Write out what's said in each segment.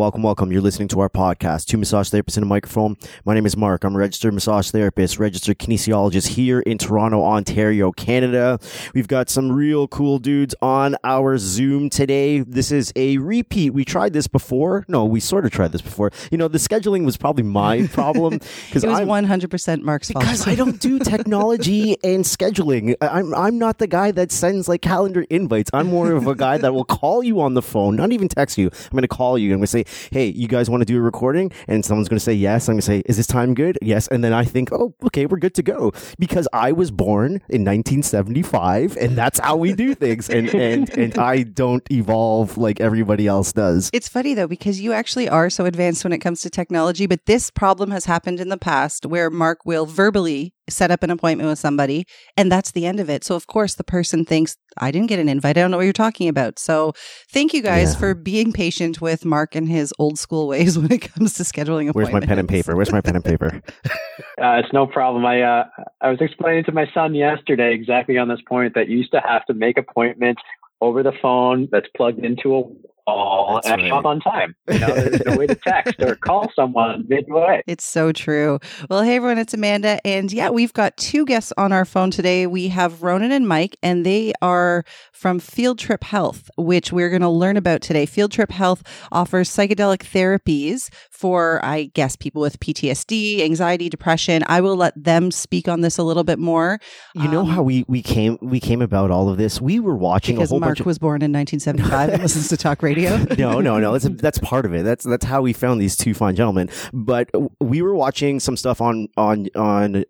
welcome, welcome. You're listening to our podcast, Two Massage Therapists in a Microphone. My name is Mark. I'm a registered massage therapist, registered kinesiologist here in Toronto, Ontario, Canada. We've got some real cool dudes on our Zoom today. This is a repeat. We tried this before. No, we sort of tried this before. You know, the scheduling was probably my problem because it was I'm, 100% Mark's fault. Because I don't do technology and scheduling. I'm I'm not the guy that sends like calendar invites. I'm more of a guy that will call you on the phone, not even text you. I'm going to call you and I'm going to say, "Hey, you guys want to do a recording?" And someone's going to say yes. I'm going to say, "Is this time good?" Yes. And then I think, "Oh, okay, we're good to go." Because I was born in 1975 and that's how we do things. And and and I don't evolve like everybody else does. It's funny though because you actually are so advanced when it comes to technology, but this problem has happened in the past where Mark will verbally set up an appointment with somebody and that's the end of it. So of course the person thinks I didn't get an invite. I don't know what you're talking about. So thank you guys yeah. for being patient with Mark and his old school ways when it comes to scheduling appointments. Where's my pen and paper? Where's my pen and paper? uh, it's no problem. I uh, I was explaining to my son yesterday exactly on this point that you used to have to make appointments over the phone that's plugged into a call and right. on time. You know, there's no way to text or call someone midway. It's so true. Well, hey everyone, it's Amanda, and yeah, we've got two guests on our phone today. We have Ronan and Mike, and they are from Field Trip Health, which we're going to learn about today. Field Trip Health offers psychedelic therapies for, I guess, people with PTSD, anxiety, depression. I will let them speak on this a little bit more. You um, know how um, we we came we came about all of this? We were watching because a whole Mark bunch of- was born in 1975 and listens to talk radio radio? no, no, no. That's that's part of it. That's that's how we found these two fine gentlemen. But we were watching some stuff on on on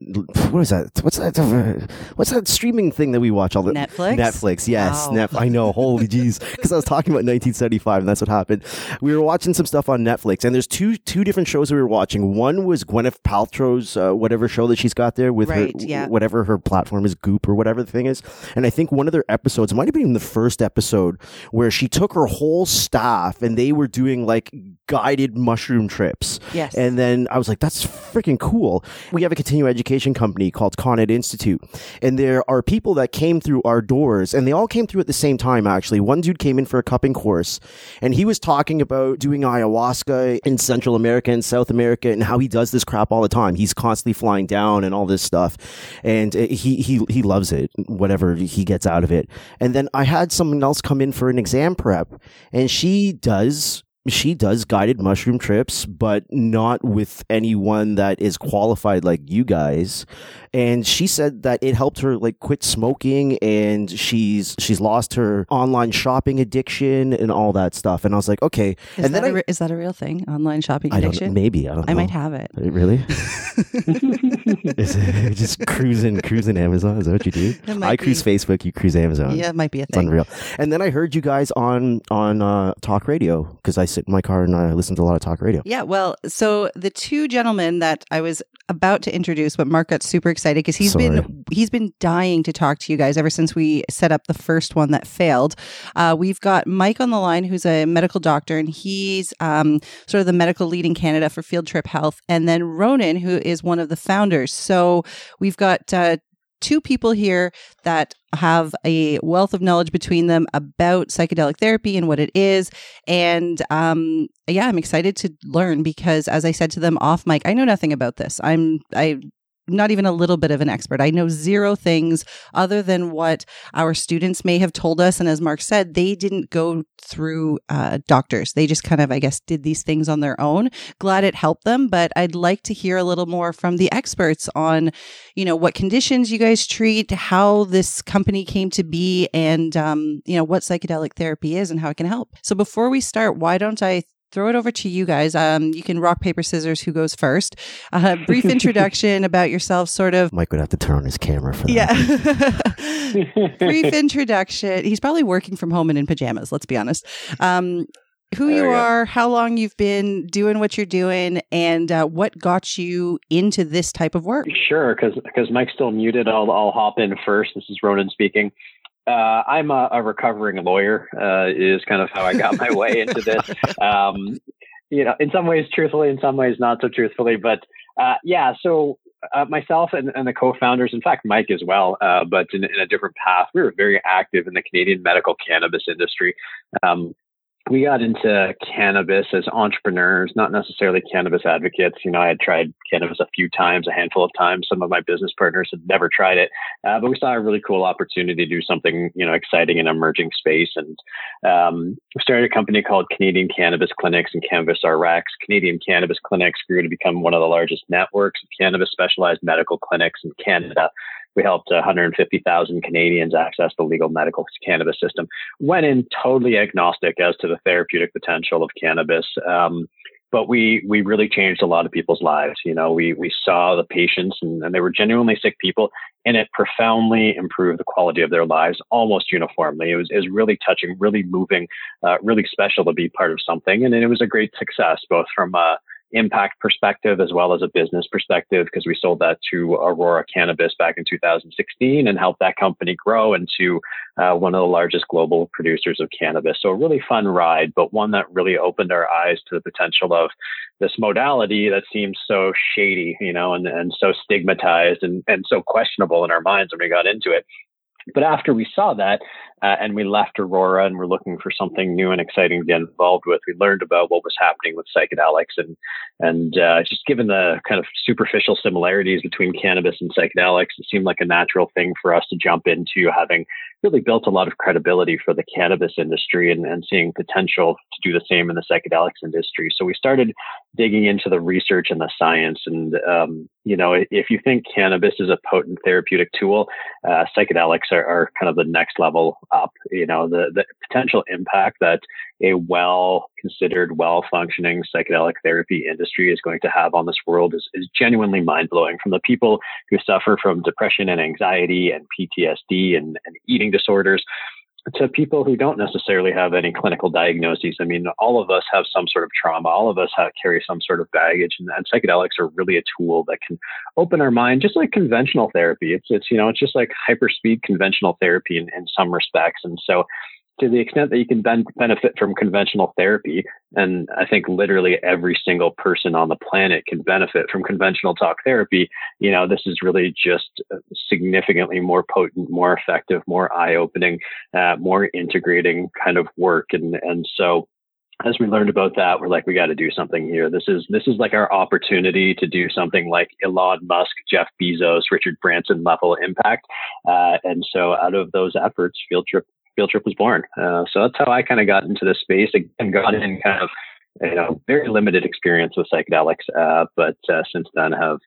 what is that? What's that? What's that streaming thing that we watch all the Netflix? Netflix. Yes, wow. Netflix. I know. Holy jeez, because I was talking about 1975, and that's what happened. We were watching some stuff on Netflix, and there's two two different shows that we were watching. One was Gwyneth Paltrow's uh, whatever show that she's got there with right, her yeah. whatever her platform is, Goop or whatever the thing is. And I think one of their episodes, might have been the first episode, where she took her whole staff and they were doing like guided mushroom trips. Yes. And then I was like, that's freaking cool. We have a continuing education company called Connet Institute. And there are people that came through our doors and they all came through at the same time, actually. One dude came in for a cupping course and he was talking about doing ayahuasca in Central America and South America and how he does this crap all the time. He's constantly flying down and all this stuff. And uh, he, he, he loves it, whatever he gets out of it. And then I had someone else come in for an exam prep and she does she does guided mushroom trips, but not with anyone that is qualified like you guys. And she said that it helped her like quit smoking and she's she's lost her online shopping addiction and all that stuff. And I was like, okay. Is and that then a, I, is that a real thing? Online shopping addiction? I don't, maybe I don't. know. I might have it. Really? is it just cruising cruising Amazon? Is that what you do? I cruise be. Facebook. You cruise Amazon. Yeah, it might be a thing. It's unreal. And then I heard you guys on on uh, talk radio because I sit in my car and I listen to a lot of talk radio. Yeah, well, so the two gentlemen that I was about to introduce, but Mark got super excited because he's Sorry. been he's been dying to talk to you guys ever since we set up the first one that failed. Uh, we've got Mike on the line, who's a medical doctor, and he's um, sort of the medical lead in Canada for Field Trip Health, and then Ronan, who is one of the founders. So we've got uh, two people here that have a wealth of knowledge between them about psychedelic therapy and what it is. And um, yeah, I'm excited to learn because, as I said to them off mic, I know nothing about this. I'm I not even a little bit of an expert. I know zero things other than what our students may have told us. And as Mark said, they didn't go through uh, doctors. They just kind of, I guess, did these things on their own. Glad it helped them, but I'd like to hear a little more from the experts on, you know, what conditions you guys treat, how this company came to be, and um, you know what psychedelic therapy is and how it can help. So before we start, why don't I throw it over to you guys. Um, you can rock, paper, scissors. Who goes first? Uh, brief introduction about yourself, sort of. Mike would have to turn on his camera for that. Yeah. brief introduction. He's probably working from home and in pajamas, let's be honest. Um, who there you are, how long you've been doing what you're doing, and uh, what got you into this type of work. Sure, because Mike's still muted. I'll, I'll hop in first. This is Ronan speaking. Uh, I'm a, a, recovering lawyer. Uh, is kind of how I got my way into this. Um, you know, in some ways truthfully, in some ways not so truthfully. But uh, yeah, so uh, myself and, and, the co-founders, in fact, Mike as well, uh, but in, in, a different path. We were very active in the Canadian medical cannabis industry. Um, we got into cannabis as entrepreneurs, not necessarily cannabis advocates. You know, I had tried cannabis a few times, a handful of times. Some of my business partners had never tried it, uh, but we saw a really cool opportunity to do something, you know, exciting in emerging space. And um, we started a company called Canadian Cannabis Clinics and Cannabis RX. Canadian Cannabis Clinics grew to become one of the largest networks of cannabis specialized medical clinics in Canada. We helped 150,000 Canadians access the legal medical cannabis system. Went in totally agnostic as to the therapeutic potential of cannabis. Um, but we we really changed a lot of people's lives. You know, we we saw the patients and, and, they were genuinely sick people, and it profoundly improved the quality of their lives almost uniformly. It was is really touching, really moving, uh, really special to be part of something, and it was a great success both from a impact perspective as well as a business perspective because we sold that to Aurora Cannabis back in 2016 and helped that company grow into uh, one of the largest global producers of cannabis. So a really fun ride, but one that really opened our eyes to the potential of this modality that seems so shady, you know, and, and so stigmatized and, and so questionable in our minds when we got into it. But after we saw that, uh, and we left Aurora and we're looking for something new and exciting to get involved with. We learned about what was happening with psychedelics and and uh, just given the kind of superficial similarities between cannabis and psychedelics, it seemed like a natural thing for us to jump into, having really built a lot of credibility for the cannabis industry and, and seeing potential to do the same in the psychedelics industry. So we started digging into the research and the science. And um, you know, if you think cannabis is a potent therapeutic tool, uh, psychedelics are, are kind of the next level up. You know, the, the potential impact that a well considered, well functioning psychedelic therapy industry is going to have on this world is, is genuinely mind blowing. From the people who suffer from depression and anxiety and PTSD and, and eating disorders to people who don't necessarily have any clinical diagnoses. I mean, all of us have some sort of trauma. All of us have, carry some sort of baggage, and, and, psychedelics are really a tool that can open our mind, just like conventional therapy. It's it's you know it's just like hyperspeed conventional therapy in, in some respects, and so to the extent that you can ben- benefit from conventional therapy, and I think literally every single person on the planet can benefit from conventional talk therapy, you know, this is really just significantly more potent, more effective, more eye opening, uh, more integrating kind of work. And, and so, as we learned about that, we're like, we got to do something here. This is this is like our opportunity to do something like Elon Musk, Jeff Bezos, Richard Branson level impact. Uh, and so, out of those efforts, Field Trip Field Trip was born. Uh, so that's how I kind of got into this space and got in kind of, you know, very limited experience with psychedelics. Uh, but uh, since then have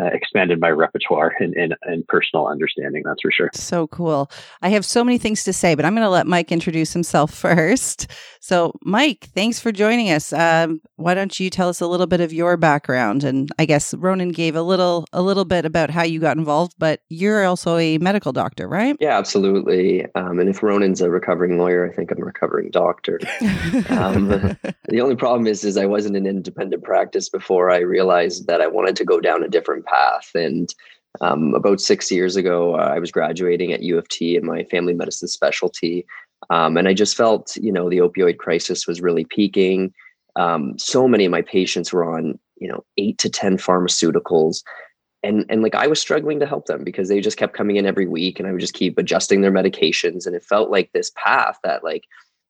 uh, expanded my repertoire and, and, and, personal understanding. That's for sure. So cool. I have so many things to say, but I'm going to let Mike introduce himself first. So, Mike, thanks for joining us. Um, why don't you tell us a little bit of your background? And I guess Ronan gave a little a little bit about how you got involved, but you're also a medical doctor, right? Yeah, absolutely. Um, and if Ronan's a recovering lawyer, I think I'm a recovering doctor. um, the only problem is, is I wasn't in independent practice before I realized that I wanted to go down a different path. And um, about six years ago, uh, I was graduating at U of T in my family medicine specialty. Um, and I just felt, you know, the opioid crisis was really peaking. Um, so many of my patients were on, you know, eight to 10 pharmaceuticals. And, and like I was struggling to help them because they just kept coming in every week and I would just keep adjusting their medications. And it felt like this path that like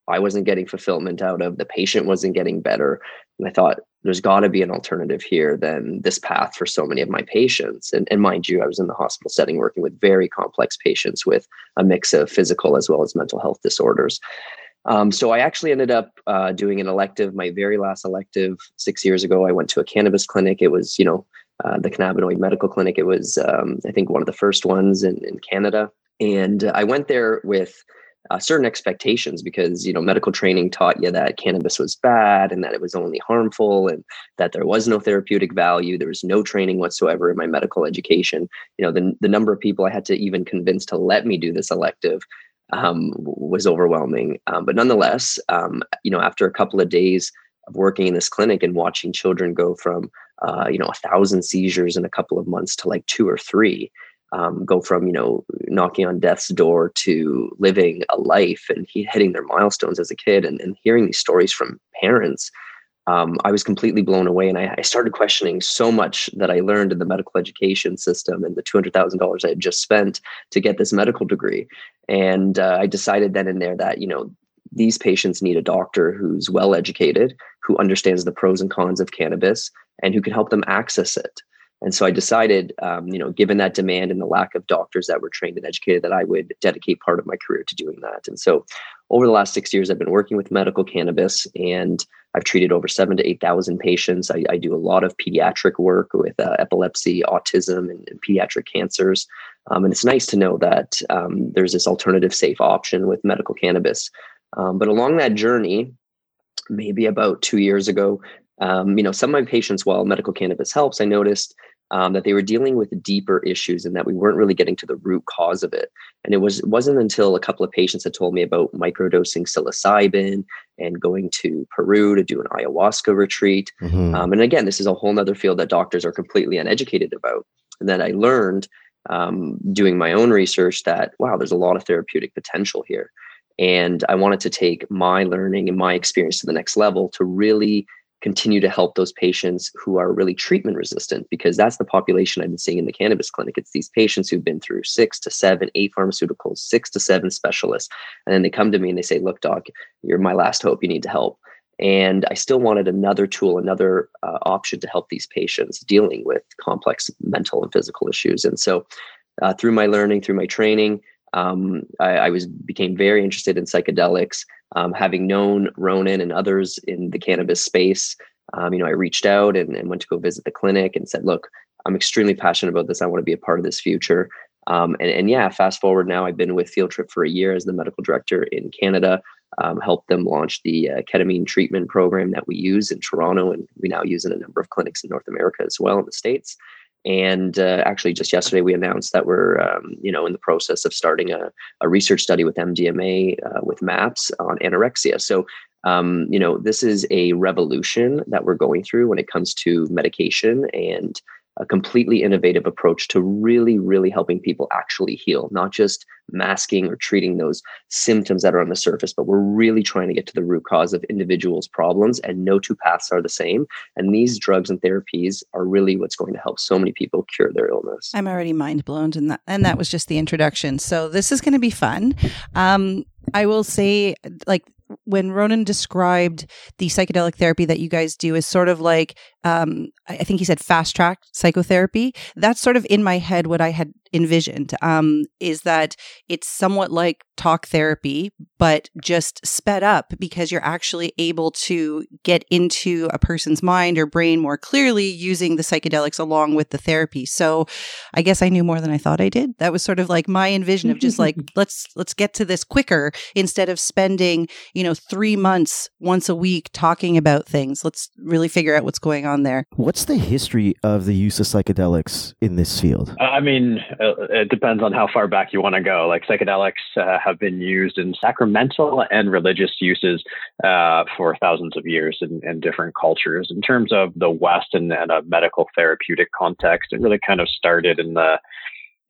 I wasn't getting fulfillment out of, the patient wasn't getting better. And I thought, there's got to be an alternative here than this path for so many of my patients. And, and mind you, I was in the hospital setting working with very complex patients with a mix of physical as well as mental health disorders. Um, so I actually ended up uh, doing an elective, my very last elective six years ago. I went to a cannabis clinic. It was, you know, uh, the cannabinoid medical clinic. It was, um, I think, one of the first ones in, in Canada. And I went there with uh, certain expectations because you know medical training taught you that cannabis was bad and that it was only harmful and that there was no therapeutic value there was no training whatsoever in my medical education. You know the, the number of people i had to even convince to let me do this elective um, was overwhelming. Um, but nonetheless um, you know after a couple of days of working in this clinic and watching children go from uh, you know a thousand seizures in a couple of months to like two or three um, go from you know knocking on death's door to living a life and hitting their milestones as a kid and, and hearing these stories from parents um, i was completely blown away and I, I, started questioning so much that i learned in the medical education system and the $200000 i had just spent to get this medical degree and uh, i decided then and there that you know these patients need a doctor who's well educated, who understands the pros and cons of cannabis, and who can help them access it. And so I decided, um, you know, given that demand and the lack of doctors that were trained and educated, that I would dedicate part of my career to doing that. And so over the last six years, I've been working with medical cannabis and I've treated over seven to 8,000 patients. I, I, do a lot of pediatric work with uh, epilepsy, autism, and, and pediatric cancers. Um, and it's nice to know that um, there's this alternative safe option with medical cannabis. Um, but along that journey, maybe about two years ago, um, you know, some of my patients, while medical cannabis helps, I noticed um, that they were dealing with deeper issues and that we weren't really getting to the root cause of it. And it was it wasn't until a couple of patients had told me about microdosing psilocybin and going to Peru to do an ayahuasca retreat. Mm-hmm. Um, and again, this is a whole other field that doctors are completely uneducated about. And then I learned um, doing my own research that wow, there's a lot of therapeutic potential here. And I wanted to take my learning and my experience to the next level to really continue to help those patients who are really treatment resistant because that's the population I've been seeing in the cannabis clinic. It's these patients who've been through six to seven, eight pharmaceuticals, six to seven specialists. And then they come to me and they say, Look, doc, you're my last hope. You need to help. And I still wanted another tool, another uh, option to help these patients dealing with complex mental and physical issues. And so, uh, through my learning, through my training, um, I, I, was became very interested in psychedelics. Um, having known Ronan and others in the cannabis space, um, you know, I reached out and, and, went to go visit the clinic and said, "Look, I'm extremely passionate about this. I want to be a part of this future." Um, and, and, yeah, fast forward now, I've been with Field Trip for a year as the medical director in Canada. Um, helped them launch the uh, ketamine treatment program that we use in Toronto, and we now use in a number of clinics in North America as well in the states. And uh, actually, just yesterday, we announced that we're, um, you know, in the process of starting a, a research study with MDMA uh, with MAPS on anorexia. So, um, you know, this is a revolution that we're going through when it comes to medication and a completely innovative approach to really, really helping people actually heal, not just masking or treating those symptoms that are on the surface, but we're really trying to get to the root cause of individuals' problems. And no two paths are the same. And these drugs and therapies are really what's going to help so many people cure their illness. I'm already mind blown, and that and that was just the introduction. So this is going to be fun. Um, I will say, like when Ronan described the psychedelic therapy that you guys do is sort of like um, I think he said fast track psychotherapy. That's sort of in my head what I had envisioned um, is that it's somewhat like talk therapy, but just sped up because you're actually able to get into a person's mind or brain more clearly using the psychedelics along with the therapy. So I guess I knew more than I thought I did. That was sort of like my envision of just like let's let's get to this quicker instead of spending you know three months once a week talking about things. Let's really figure out what's going on there. What's the history of the use of psychedelics in this field? I mean, it depends on how far back you want to go. Like psychedelics uh, have been used in sacramental and religious uses uh, for thousands of years in, in, different cultures. In terms of the West and, and a medical therapeutic context, it really kind of started in the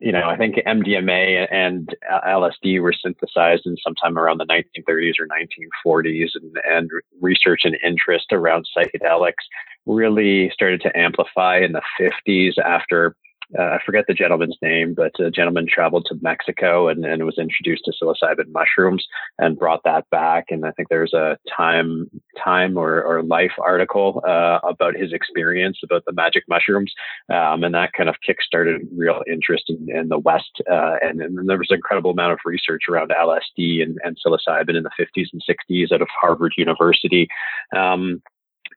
you know, I think MDMA and LSD were synthesized in sometime around the 1930s or 1940s, and, and research and interest around psychedelics really started to amplify in the 50s after uh, I forget the gentleman's name, but a gentleman traveled to Mexico and, and was introduced to psilocybin mushrooms and brought that back. And I think there's a time, time or, or life article uh, about his experience about the magic mushrooms, um, and that kind of kickstarted real interest in, in the West. Uh, and, and there was an incredible amount of research around LSD and, and psilocybin in the 50s and 60s out of Harvard University. Um,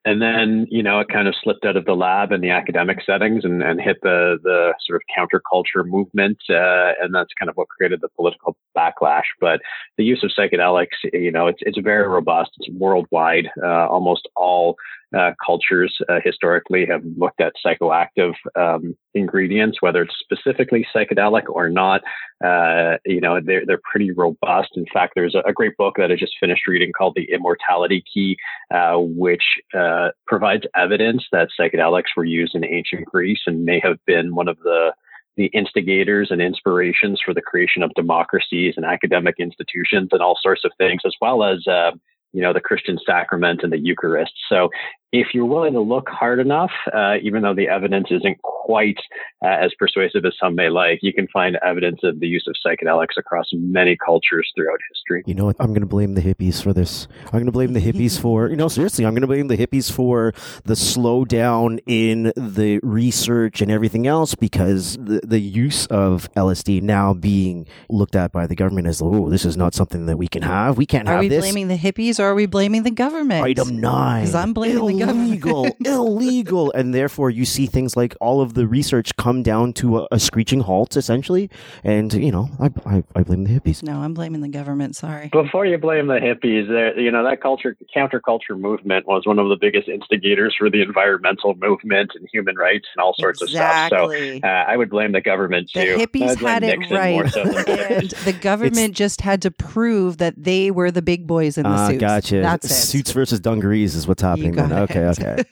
and then you know it kind of slipped out of the lab and the academic settings and, and hit the the sort of counterculture movement uh, and that's kind of what created the political backlash. But the use of psychedelics you know it's it's very robust. It's worldwide uh, almost all uh, cultures uh, historically have looked at psychoactive um, ingredients, whether it's specifically psychedelic or not. Uh, you know, they're, they're pretty robust. In fact, there's a, great book that I just finished reading called The Immortality Key, uh, which uh, provides evidence that psychedelics were used in ancient Greece and may have been one of the the instigators and inspirations for the creation of democracies and academic institutions and all sorts of things, as well as uh, you know, the Christian sacrament and the Eucharist. So if you're willing to look hard enough, uh, even though the evidence isn't quite uh, as persuasive as some may like, you can find evidence of the use of psychedelics across many cultures throughout history. You know what? I'm going to blame the hippies for this. I'm going to blame the hippies for, you know, seriously, I'm going to blame the hippies for the slowdown in the research and everything else because the, the use of LSD now being looked at by the government as, oh, this is not something that we can have. We can't are have this. Are we blaming the hippies or are we blaming the government? Item nine. Because I'm blaming illegal, the government. Illegal. Illegal. And therefore, you see things like all of the research come down to a, a screeching halt, essentially. And, you know, I, I, I, blame the hippies. No, I'm blaming the government. Sorry. Before you blame the hippies, there, you know, that culture, counterculture movement was one of the biggest instigators for the environmental movement and human rights and all sorts exactly. of stuff. So uh, I would blame the government too. The hippies had it Nixon right. So and the government it's, just had to prove that they were the big boys in the uh, suits. Gotcha. That's it. Suits versus dungarees is what's happening. Then. Okay, okay.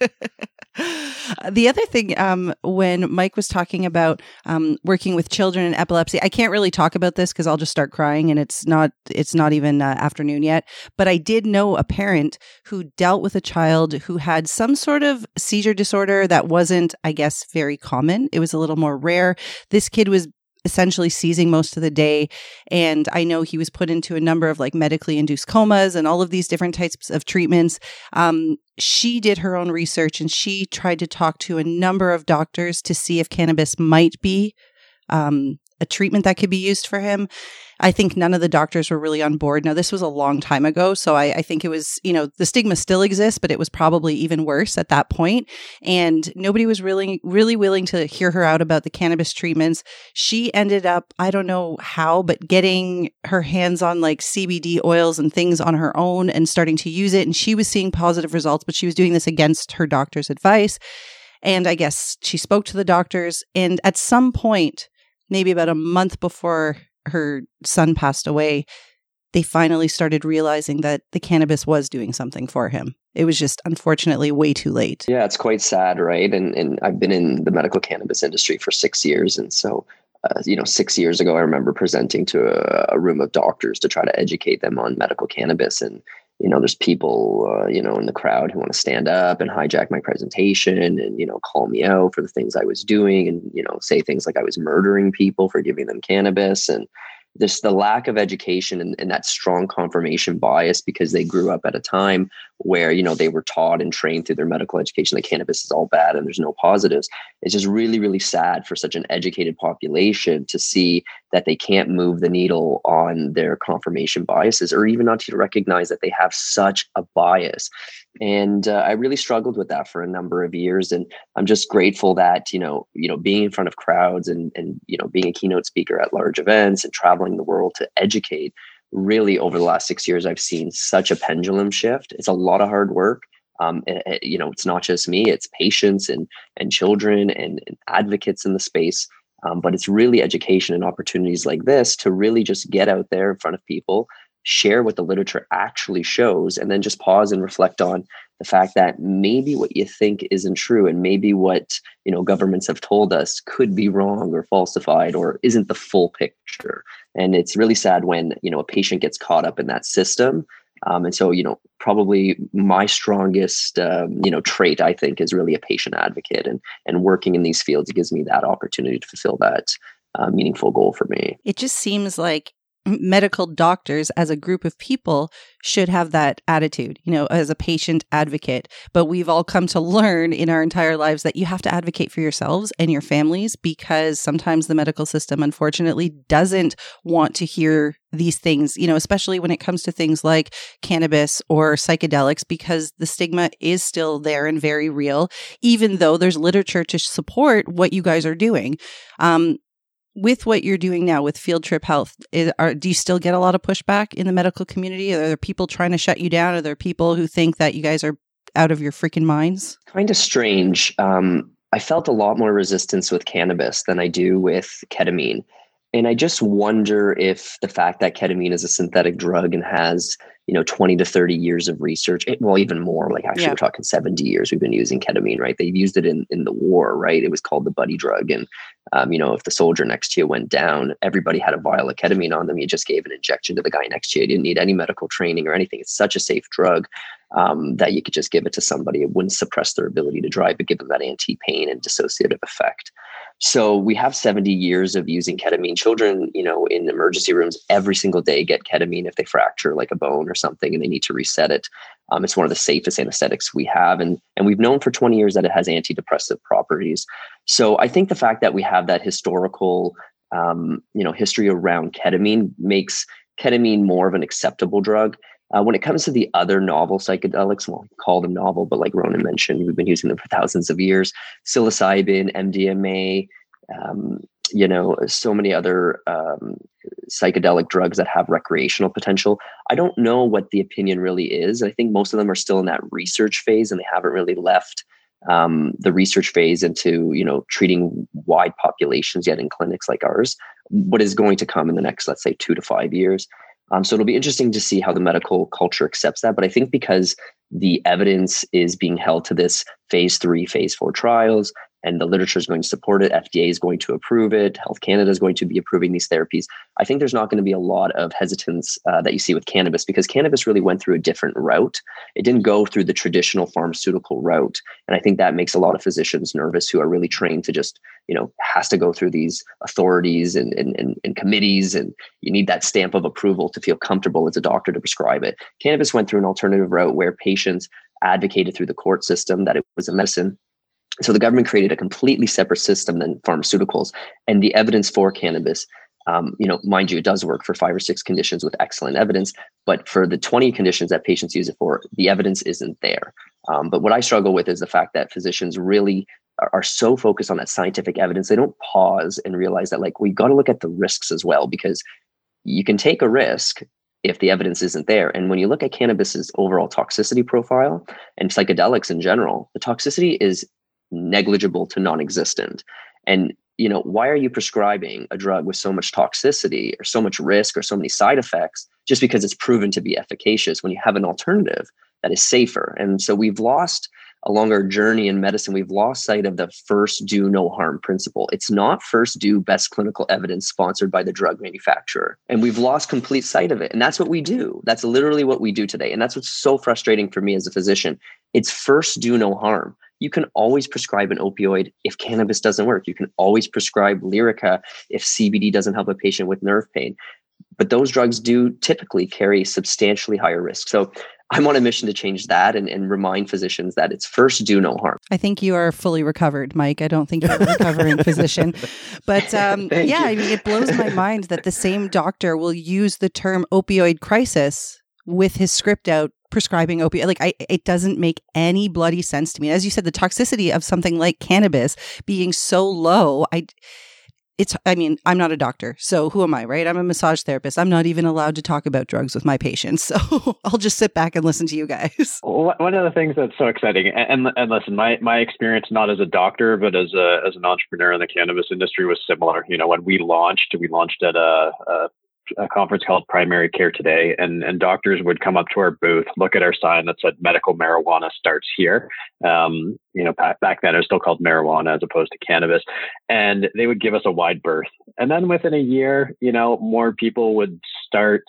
the other thing, um, when Mike was talking about um, working with children and epilepsy, I can't really talk about this because I'll just start crying, and it's not it's not even uh, afternoon yet. But I did know a parent who dealt with a child who had some sort of seizure disorder that wasn't, I guess, very common. It was a little more rare. This kid was essentially seizing most of the day. And I know he was put into a number of like medically induced comas and all of these different types of treatments. Um, she did her own research and she tried to talk to a number of doctors to see if cannabis might be um, a treatment that could be used for him. I think none of the doctors were really on board. Now, this was a long time ago. So I, I, think it was, you know, the stigma still exists, but it was probably even worse at that point. And nobody was really, really willing to hear her out about the cannabis treatments. She ended up, I don't know how, but getting her hands on like CBD oils and things on her own and starting to use it. And she was seeing positive results, but she was doing this against her doctor's advice. And I guess she spoke to the doctors. And at some point, maybe about a month before her son passed away, they finally started realizing that the cannabis was doing something for him. It was just unfortunately way too late. Yeah, it's quite sad, right? And and I've been in the medical cannabis industry for six years, and so uh, you know, six years ago, I remember presenting to a, a, room of doctors to try to educate them on medical cannabis, and you know, there's people, uh, you know, in the crowd who want to stand up and hijack my presentation and, you know, call me out for the things I was doing and, you know, say things like I was murdering people for giving them cannabis. And, this the lack of education and, and, that strong confirmation bias because they grew up at a time where you know they were taught and trained through their medical education that cannabis is all bad and there's no positives. It's just really really sad for such an educated population to see that they can't move the needle on their confirmation biases or even not to recognize that they have such a bias and uh, i really struggled with that for a number of years and i'm just grateful that you know you know being in front of crowds and and you know being a keynote speaker at large events and traveling the world to educate really over the last six years i've seen such a pendulum shift. It's a lot of hard work. Um, it, it, you know it's not just me it's patients and and children and, and advocates in the space. Um, but it's really education and opportunities like this to really just get out there in front of people share what the literature actually shows and then just pause and reflect on the fact that maybe what you think isn't true and maybe what you know governments have told us could be wrong or falsified or isn't the full picture. And it's really sad when you know a patient gets caught up in that system. Um, and so you know probably my strongest um, you know trait i think is really a patient advocate and and working in these fields gives me that opportunity to fulfill that uh, meaningful goal for me. It just seems like medical doctors as a group of people should have that attitude, you know, as a patient advocate. But we've all come to learn in our entire lives that you have to advocate for yourselves and your families because sometimes the medical system, unfortunately, doesn't want to hear these things, you know, especially when it comes to things like cannabis or psychedelics, because the stigma is still there and very real, even though there's literature to support what you guys are doing. Um, with what you're doing now with Field Trip Health, is, are, do you still get a lot of pushback in the medical community? Are there people trying to shut you down? Are there people who think that you guys are out of your freaking minds? Kind of strange. Um, I felt a lot more resistance with cannabis than I do with ketamine. And I just wonder if the fact that ketamine is a synthetic drug and has you know 20 to 30 years of research eh, well even more like actually yeah. we're talking 70 years we've been using ketamine right? They've used it in in the war right? It was called the buddy drug. And um, you know if the soldier next to you went down everybody had a vial of ketamine on them. You just gave an injection to the guy next to you. You didn't need any medical training or anything. It's such a safe drug um, that you could just give it to somebody. It wouldn't suppress their ability to drive but give them that anti-pain and dissociative effect so we have 70 years of using ketamine. Children, you know, in emergency rooms every single day get ketamine if they fracture like a bone or something and they need to reset it. Um, it's one of the safest anesthetics we have. And, and we've known for 20 years that it has antidepressive properties. So I think the fact that we have that historical, um, you know, history around ketamine makes ketamine more of an acceptable drug. Uh, when it comes to the other novel psychedelics, well, call them novel, but like Ronan mentioned, we've been using them for thousands of years. Psilocybin, MDMA, um, you know, so many other um, psychedelic drugs that have recreational potential. I don't know what the opinion really is. I think most of them are still in that research phase, and they haven't really left um, the research phase into you know treating wide populations yet in clinics like ours. What is going to come in the next, let's say, two to five years? Um, so it'll be interesting to see how the medical culture accepts that. But I think because the evidence is being held to this phase three, phase four trials, and the literature is going to support it. FDA is going to approve it. Health Canada is going to be approving these therapies. I think there's not going to be a lot of hesitance uh, that you see with cannabis because cannabis really went through a different route. It didn't go through the traditional pharmaceutical route, and I think that makes a lot of physicians nervous who are really trained to just you know has to go through these authorities and and, and, and committees, and you need that stamp of approval to feel comfortable as a doctor to prescribe it. Cannabis went through an alternative route where patients advocated through the court system that it was a medicine so the government created a completely separate system than pharmaceuticals, and the evidence for cannabis, um, you know, mind you, it does work for five or six conditions with excellent evidence, but for the 20 conditions that patients use it for, the evidence isn't there. Um, but what I struggle with is the fact that physicians really are, so focused on that scientific evidence, they don't pause and realize that like we've got to look at the risks as well because you can take a risk if the evidence isn't there. And when you look at cannabis's overall toxicity profile and psychedelics in general, the toxicity is negligible to non-existent. And you know why are you prescribing a drug with so much toxicity or so much risk or so many side effects just because it's proven to be efficacious when you have an alternative that is safer? And so we've lost along our journey in medicine we've lost sight of the first do no harm principle. It's not first do best clinical evidence sponsored by the drug manufacturer. And we've lost complete sight of it. And that's what we do. That's literally what we do today. And that's what's so frustrating for me as a physician. It's first do no harm you can always prescribe an opioid if cannabis doesn't work. You can always prescribe Lyrica if CBD doesn't help a patient with nerve pain. But those drugs do typically carry substantially higher risk. So I'm on a mission to change that and, and remind physicians that it's first do no harm. I think you are fully recovered, Mike. I don't think you're a recovering physician. But um, yeah, you. I mean, it blows my mind that the same doctor will use the term opioid crisis with his script out prescribing opiate. Like, I, it doesn't make any bloody sense to me. As you said, the toxicity of something like cannabis being so low, I, it's, I mean, I'm not a doctor. So who am I, right? I'm a massage therapist. I'm not even allowed to talk about drugs with my patients. So I'll just sit back and listen to you guys. One of the things that's so exciting, and, and listen, my, my experience, not as a doctor, but as a, as an entrepreneur in the cannabis industry was similar. You know, when we launched, we launched at a, a a conference called Primary Care Today, and, and doctors would come up to our booth, look at our sign that said medical marijuana starts here. Um, you know, back, back then it was still called marijuana as opposed to cannabis, and they would give us a wide berth. And then within a year, you know, more people would start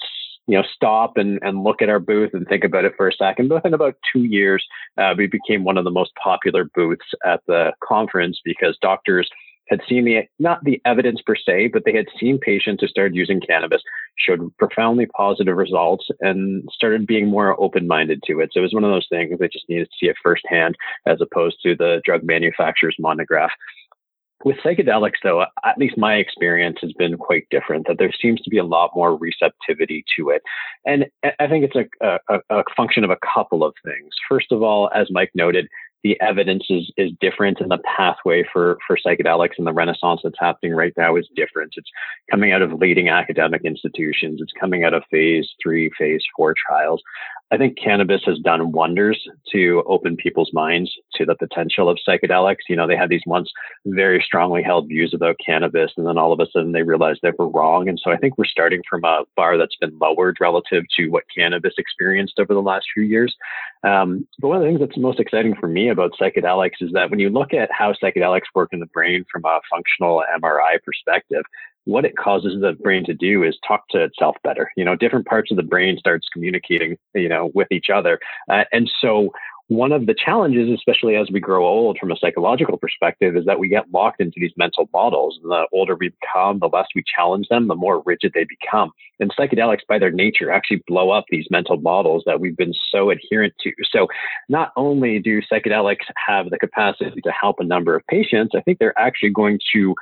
you know, stop and, and look at our booth and think about it for a second. But Within about two years, uh, we became one of the most popular booths at the conference because doctors had seen the not the evidence per se, but they had seen patients who started using cannabis showed profoundly positive results and started being more open-minded to it. So it was one of those things they just needed to see it firsthand as opposed to the drug manufacturer's monograph. With psychedelics, though, at least my experience has been quite different. That there seems to be a lot more receptivity to it, and I think it's a, a, a function of a couple of things. First of all, as Mike noted, the evidence is, is different and the pathway for, for psychedelics and the renaissance that's happening right now is different. It's coming out of leading academic institutions. It's coming out of phase three, phase four trials. I think cannabis has done wonders to open people's minds to the potential of psychedelics. You know, they had these once very strongly held views about cannabis, and then all of a sudden they realized they were wrong. And so I think we're starting from a bar that's been lowered relative to what cannabis experienced over the last few years. Um, but one of the things that's most exciting for me about psychedelics is that when you look at how psychedelics work in the brain from a functional MRI perspective, what it causes the brain to do is talk to itself better. You know, different parts of the brain starts communicating, you know, with each other. Uh, and so one of the challenges, especially as we grow old from a psychological perspective, is that we get locked into these mental models. And the older we become, the less we challenge them, the more rigid they become. And psychedelics, by their nature, actually blow up these mental models that we've been so adherent to. So not only do psychedelics have the capacity to help a number of patients, I think they're actually going to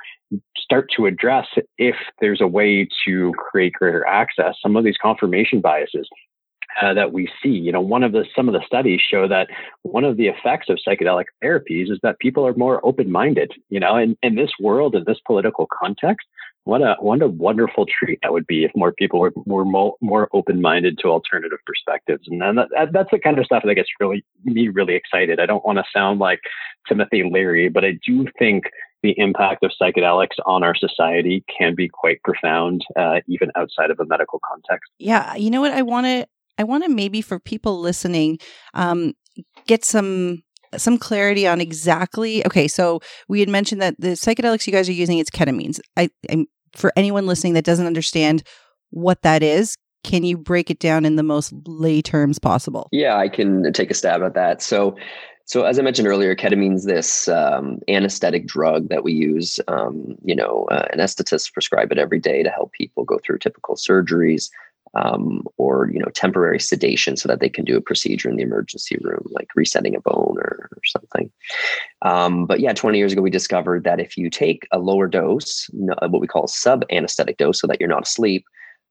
start to address if there's a way to create greater access some of these confirmation biases uh, that we see. You know, one of the some of the studies show that one of the effects of psychedelic therapies is that people are more open-minded. You know, in, in this world, in this political context, what a what a wonderful treat that would be if more people were, more, more open-minded to alternative perspectives. And then that, that's the kind of stuff that gets really me really excited. I don't want to sound like Timothy Leary, but I do think the impact of psychedelics on our society can be quite profound, uh, even outside of a medical context. Yeah, you know what? I want to I want to maybe for people listening, um, get some some clarity on exactly. Okay, so we had mentioned that the psychedelics you guys are using it's ketamines. I, I for anyone listening that doesn't understand what that is, can you break it down in the most lay terms possible? Yeah, I can take a stab at that. So, so as I mentioned earlier, ketamine is this um, anesthetic drug that we use. Um, you know, uh, anesthetists prescribe it every day to help people go through typical surgeries um, or you know temporary sedation so that they can do a procedure in the emergency room like resetting a bone or, or something um, but yeah 20 years ago we discovered that if you take a lower dose what we call sub anesthetic dose so that you're not asleep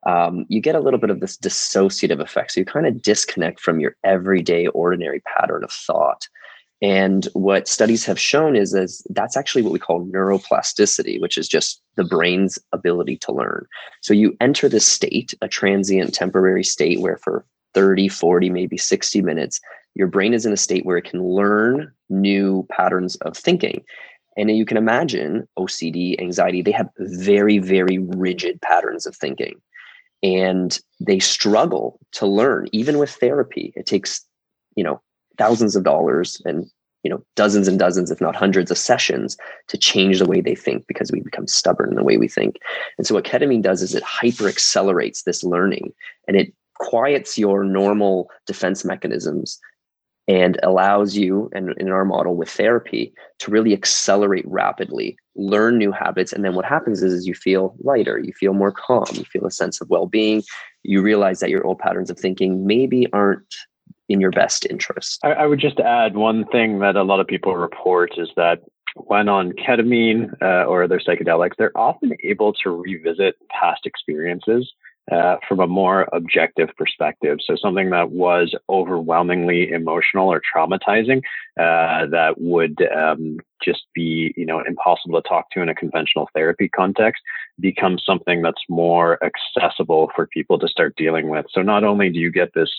um, you get a little bit of this dissociative effect so you kind of disconnect from your everyday ordinary pattern of thought and what studies have shown is, is that's actually what we call neuroplasticity, which is just the brain's ability to learn. So you enter this state, a transient temporary state where for 30, 40, maybe 60 minutes, your brain is in a state where it can learn new patterns of thinking. And you can imagine OCD, anxiety, they have very, very rigid patterns of thinking. And they struggle to learn, even with therapy. It takes, you know, thousands of dollars and you know dozens and dozens if not hundreds of sessions to change the way they think because we become stubborn in the way we think and so what ketamine does is it hyper accelerates this learning and it quiets your normal defense mechanisms and allows you and in our model with therapy to really accelerate rapidly learn new habits and then what happens is, is you feel lighter you feel more calm you feel a sense of well-being you realize that your old patterns of thinking maybe aren't in your best interest. I, I, would just add one thing that a lot of people report is that when on ketamine uh, or other psychedelics, they're often able to revisit past experiences uh, from a more objective perspective. So something that was overwhelmingly emotional or traumatizing uh, that would um, just be, you know, impossible to talk to in a conventional therapy context becomes something that's more accessible for people to start dealing with. So not only do you get this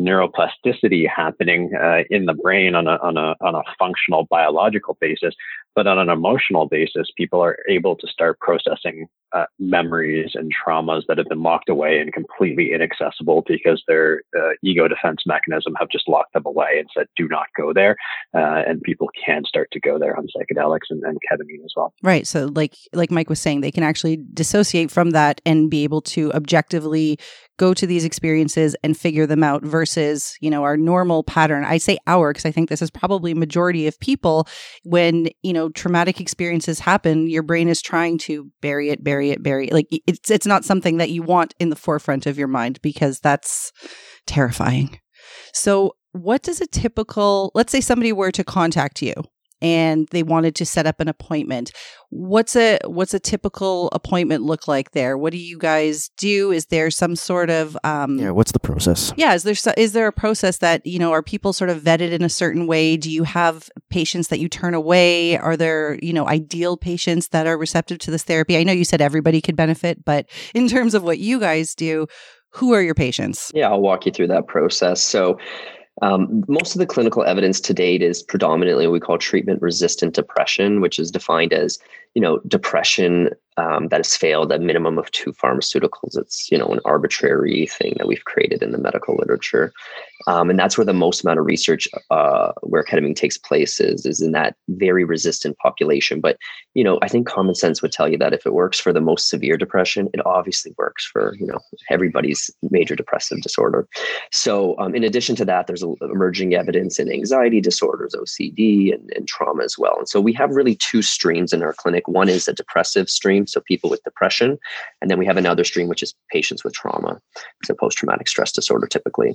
neuroplasticity happening uh, in the brain on a, on a on a functional biological basis, but on an emotional basis, people are able to start processing uh, memories and traumas that have been locked away and completely inaccessible because their uh, ego defense mechanism have just locked them away and said, "Do not go there." Uh, and people can start to go there on psychedelics and, and ketamine as well. Right. So, like like Mike was saying, they can actually dissociate from that and be able to objectively go to these experiences and figure them out versus, you know, our normal pattern. I say our because I think this is probably majority of people when, you know, traumatic experiences happen, your brain is trying to bury it, bury it, bury it. Like it's it's not something that you want in the forefront of your mind because that's terrifying. So, what does a typical, let's say somebody were to contact you and they wanted to set up an appointment. What's a what's a typical appointment look like there? What do you guys do? Is there some sort of um yeah what's the process? Yeah is there is there a process that you know are people sort of vetted in a certain way? Do you have patients that you turn away? Are there you know ideal patients that are receptive to this therapy? I know you said everybody could benefit but in terms of what you guys do who are your patients? Yeah, I'll walk you through that process. So, um, most of the clinical evidence to date is predominantly what we call treatment resistant depression, which is defined as you know depression um, that has failed a minimum of two pharmaceuticals. It's you know an arbitrary thing that we've created in the medical literature, um, and that's where the most amount of research uh, where ketamine takes place is is in that very resistant population. But you know I think common sense would tell you that if it works for the most severe depression, it obviously works for you know everybody's major depressive disorder. So um, in addition to that, there's emerging evidence in anxiety disorders, OCD, and, and trauma as well. And so we have really two streams in our clinic. One is a depressive stream so people with depression. And then we have another stream, which is patients with trauma, so post traumatic stress disorder typically.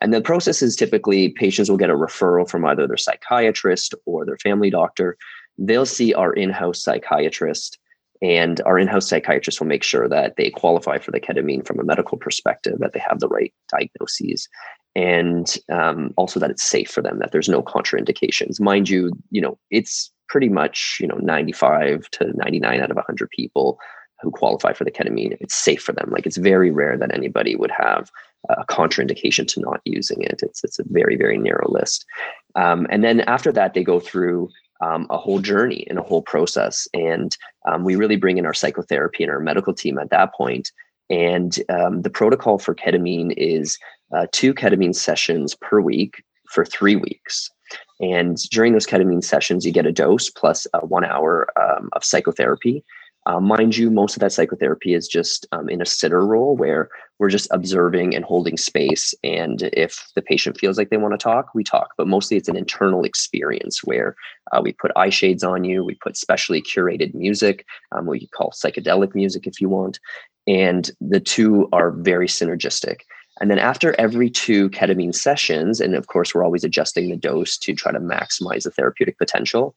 And the process is typically patients will get a referral from either their psychiatrist or their family doctor. They'll see our in house psychiatrist. And our in house psychiatrist will make sure that they qualify for the ketamine from a medical perspective, that they have the right diagnoses, and um, also that it's safe for them, that there's no contraindications. Mind you, you know, it's pretty much you know 95 to 99 out of 100 people who qualify for the ketamine it's safe for them. Like it's very rare that anybody would have a contraindication to not using it. It's it's a very very narrow list. Um, and then after that they go through um, a whole journey and a whole process. And um, we really bring in our psychotherapy and our medical team at that point. And um, the protocol for ketamine is uh, two ketamine sessions per week for three weeks and during those ketamine sessions, you get a dose plus one hour um, of psychotherapy. Uh, mind you, most of that psychotherapy is just um, in a sitter role where we're just observing and holding space. And if the patient feels like they want to talk, we talk. But mostly it's an internal experience where uh, we put eye shades on you, we put specially curated music, um, what you call psychedelic music if you want. And the two are very synergistic. And then after every two ketamine sessions, and of course, we're always adjusting the dose to try to maximize the therapeutic potential.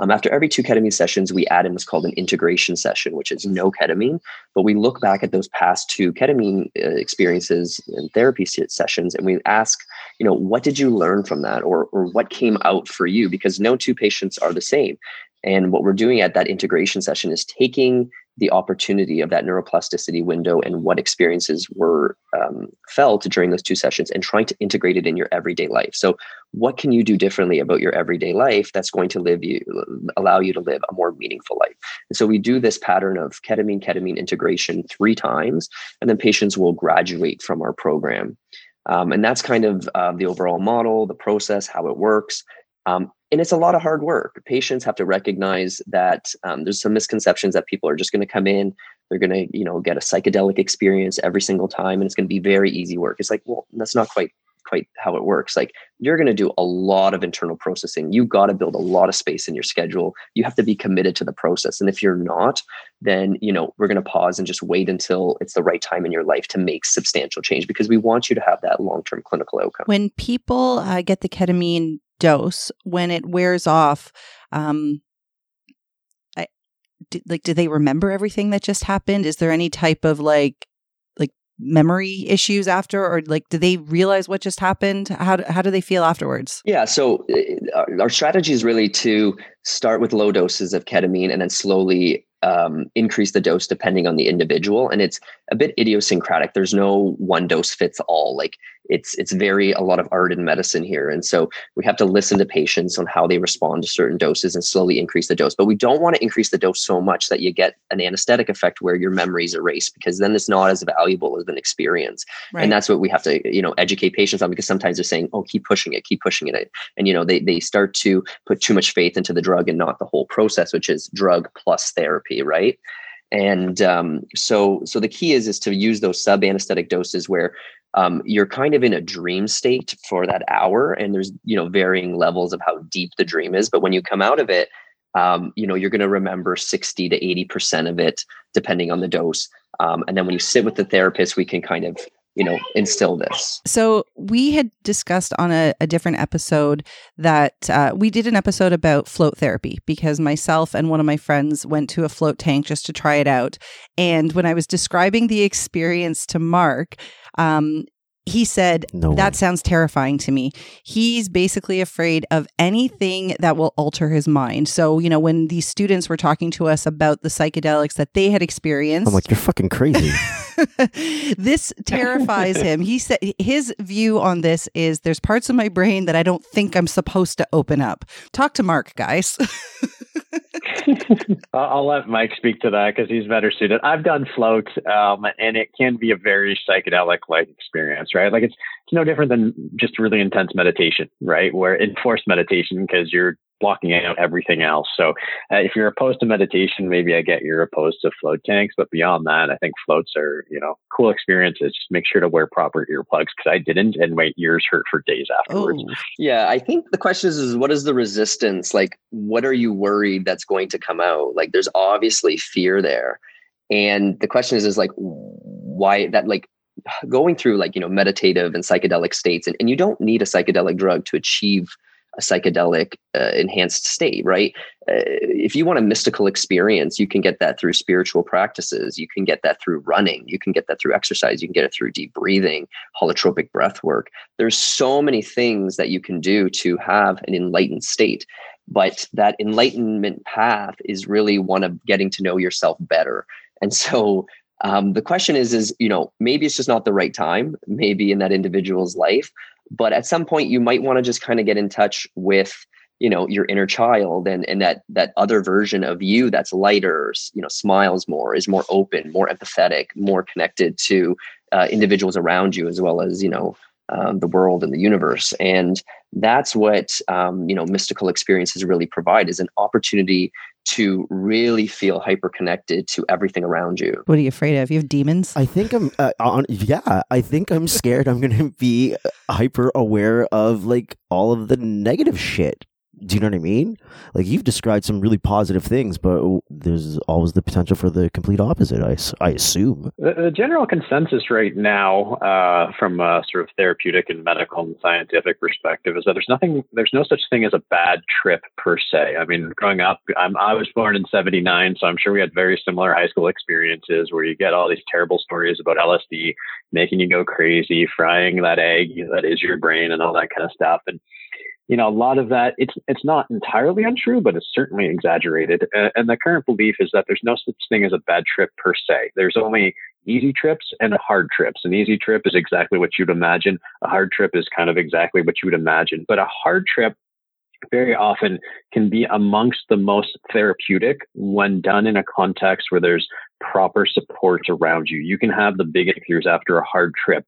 Um, after every two ketamine sessions, we add in what's called an integration session, which is no ketamine. But we look back at those past two ketamine uh, experiences and therapy sessions, and we ask, you know, what did you learn from that, or or what came out for you? Because no two patients are the same. And what we're doing at that integration session is taking the opportunity of that neuroplasticity window and what experiences were um, felt during those two sessions and trying to integrate it in your everyday life. So what can you do differently about your everyday life that's going to live you allow you to live a more meaningful life? And so we do this pattern of ketamine ketamine integration three times and then patients will graduate from our program. Um, and that's kind of uh, the overall model the process how it works um, and it's a lot of hard work. Patients have to recognize that um, there's some misconceptions that people are just going to come in, they're going to, you know, get a psychedelic experience every single time, and it's going to be very easy work. It's like, well, that's not quite quite how it works. Like you're going to do a lot of internal processing. You got to build a lot of space in your schedule. You have to be committed to the process. And if you're not, then you know we're going to pause and just wait until it's the right time in your life to make substantial change because we want you to have that long-term clinical outcome. When people uh, get the ketamine dose when it wears off um I, do, like do they remember everything that just happened? Is there any type of like like memory issues after or like do they realize what just happened? How do, how do they feel afterwards? Yeah so uh, our strategy is really to start with low doses of ketamine and then slowly um, increase the dose depending on the individual and it's a bit idiosyncratic. There's no one dose fits all. Like it's it's very a lot of art and medicine here. And so we have to listen to patients on how they respond to certain doses and slowly increase the dose. But we don't want to increase the dose so much that you get an anesthetic effect where your memories erase because then it's not as valuable as an experience. Right. and that's what we have to you know educate patients on because sometimes they're saying oh keep pushing it keep pushing it. And you know they, they start to put too much faith into the drug and not the whole process which is drug plus therapy right? And um, so so the key is is to use those sub anesthetic doses where um, you're kind of in a dream state for that hour and there's you know varying levels of how deep the dream is but when you come out of it um, you know you're going to remember 60 to 80 percent of it depending on the dose um, and then when you sit with the therapist we can kind of you know instill this so we had discussed on a, a different episode that uh, we did an episode about float therapy because myself and one of my friends went to a float tank just to try it out and when i was describing the experience to mark um, he said, no That sounds terrifying to me. He's basically afraid of anything that will alter his mind. So, you know, when these students were talking to us about the psychedelics that they had experienced, I'm like, You're fucking crazy. this terrifies him. He said his view on this is there's parts of my brain that I don't think I'm supposed to open up. Talk to Mark, guys. I'll let Mike speak to that because he's better suited. I've done float, um, and it can be a very psychedelic-like experience, right? Like it's it's no different than just really intense meditation, right? Where enforced meditation because you're blocking out everything else. So uh, if you're opposed to meditation, maybe I get you're opposed to float tanks. But beyond that, I think floats are, you know, cool experiences. Just make sure to wear proper earplugs because I didn't and my ears hurt for days afterwards. Oh. Yeah, I think the question is, is what is the resistance? Like, what are you worried that's going to come out? Like, there's obviously fear there. And the question is, is like, why that, like, going through like, you know, meditative and psychedelic states, and, and you don't need a psychedelic drug to achieve a psychedelic uh, enhanced state, right? Uh, if you want a mystical experience, you can get that through spiritual practices. You can get that through running. You can get that through exercise. You can get it through deep breathing, holotropic breath work. There's so many things that you can do to have an enlightened state. But that enlightenment path is really one of getting to know yourself better. And so um, the question is, is you know, maybe it's just not the right time, maybe in that individual's life, but at some point you might want to just kind of get in touch with you know your inner child and and that that other version of you that's lighter you know smiles more is more open more empathetic more connected to uh, individuals around you as well as you know um, the world and the universe. And that's what um, you know mystical experiences really provide is an opportunity to really feel hyper connected to everything around you. What are you afraid of? You have demons? I think I'm uh, on yeah, I think I'm scared I'm going to be hyper aware of like all of the negative shit. Do you know what I mean? Like you've described some really positive things, but there's always the potential for the complete opposite. I, I assume. The, the general consensus right now, uh, from a sort of therapeutic and medical and scientific perspective, is that there's nothing, there's no such thing as a bad trip per se. I mean, growing up, I'm, I was born in '79, so I'm sure we had very similar high school experiences where you get all these terrible stories about LSD making you go crazy, frying that egg that is your brain, and all that kind of stuff, and you know, a lot of that it's it's not entirely untrue, but it's certainly exaggerated. and the current belief is that there's no such thing as a bad trip per se. There's only easy trips and hard trips. An easy trip is exactly what you'd imagine. A hard trip is kind of exactly what you would imagine. But a hard trip very often can be amongst the most therapeutic when done in a context where there's proper support around you. You can have the biggest fears after a hard trip.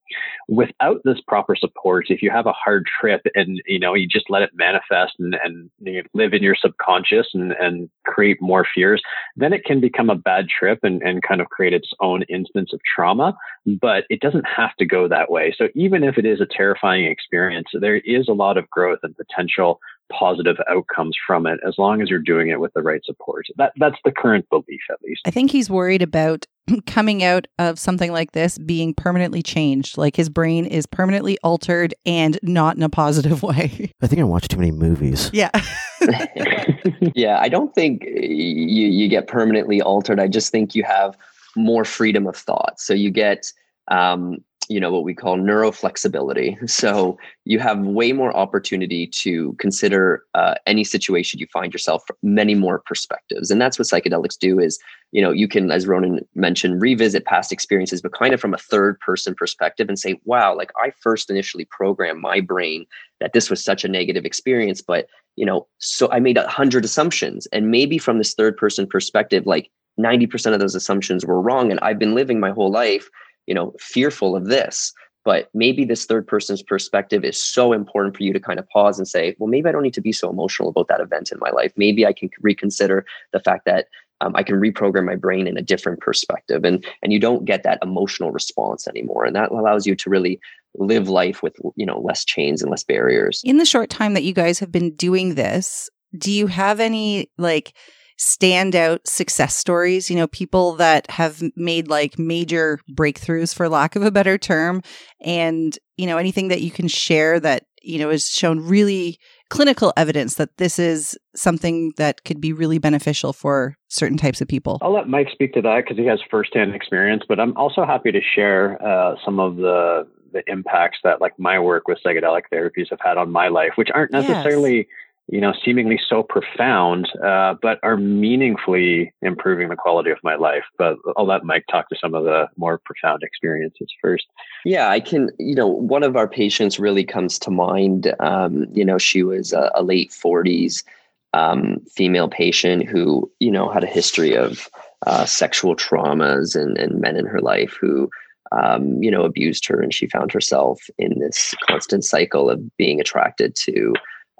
Without this proper support, if you have a hard trip and you know you just let it manifest and, and you live in your subconscious and, and create more fears, then it can become a bad trip and, and kind of create its own instance of trauma. But it doesn't have to go that way. So even if it is a terrifying experience, there is a lot of growth and potential positive outcomes from it as long as you're doing it with the right support. That that's the current belief at least. I think he's worried about coming out of something like this being permanently changed. Like his brain is permanently altered and not in a positive way. I think I watched too many movies. Yeah. yeah, I don't think you you get permanently altered. I just think you have more freedom of thought. So you get um, you know what we call neuroflexibility. So you have way more opportunity to consider uh, any situation you find yourself from many more perspectives. And that's what psychedelics do is you know you can as ronan mentioned revisit past experiences but kind of from a third person perspective and say wow like i first initially programmed my brain that this was such a negative experience but you know so i made a hundred assumptions. And maybe from this third person perspective like 90% of those assumptions were wrong and i've been living my whole life you know fearful of this but maybe this third person's perspective is so important for you to kind of pause and say well maybe i don't need to be so emotional about that event in my life. Maybe i can reconsider the fact that um, i can reprogram my brain in a different perspective. And and you don't get that emotional response anymore and that allows you to really live life with you know less chains and less barriers. In the short time that you guys have been doing this do you have any like standout success stories, you know, people that have made like major breakthroughs for lack of a better term and, you know, anything that you can share that, you know, has shown really clinical evidence that this is something that could be really beneficial for certain types of people. I'll let Mike speak to that because he has firsthand experience, but I'm also happy to share uh, some of the the impacts that like my work with psychedelic therapies have had on my life, which aren't necessarily yes you know, seemingly so profound, uh, but are meaningfully improving the quality of my life. But I'll let Mike talk to some of the more profound experiences first. Yeah, I can. You know, one of our patients really comes to mind. Um, you know, she was a, a late 40s um, female patient who, you know, had a history of uh, sexual traumas and, and men in her life who um, you know, abused her, and she found herself in this constant cycle of being attracted to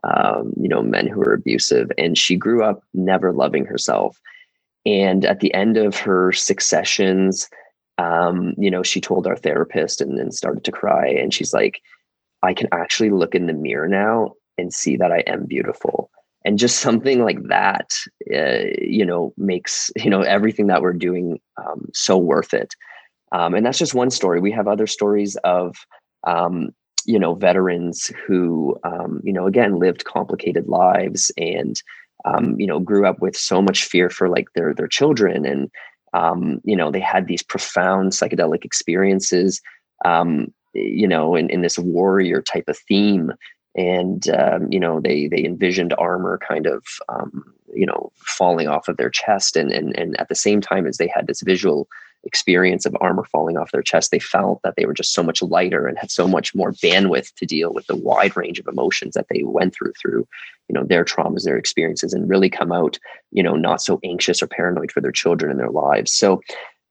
um, you know, men who were abusive. And she grew up never loving herself. And at the end of her sessions, um, you know, she told our therapist and then started to cry. And she's like, I can actually look in the mirror now and see that I am beautiful. And just something like that, uh, you know, makes, you know, everything that we're doing um, so worth it. Um, and that's just one story. We have other stories of, um, you know veterans who um, you know again lived complicated lives and um, you know grew up with so much fear for like their their children and um, you know they had these profound psychedelic experiences um, you know in, in this warrior type of theme. And um, you know they they envisioned armor kind of um, you know falling off of their chest and and and at the same time as they had this visual experience of armor falling off their chest, they felt that they were just so much lighter and had so much more bandwidth to deal with the wide range of emotions that they went through through, you know, their traumas, their experiences, and really come out, you know, not so anxious or paranoid for their children and their lives. So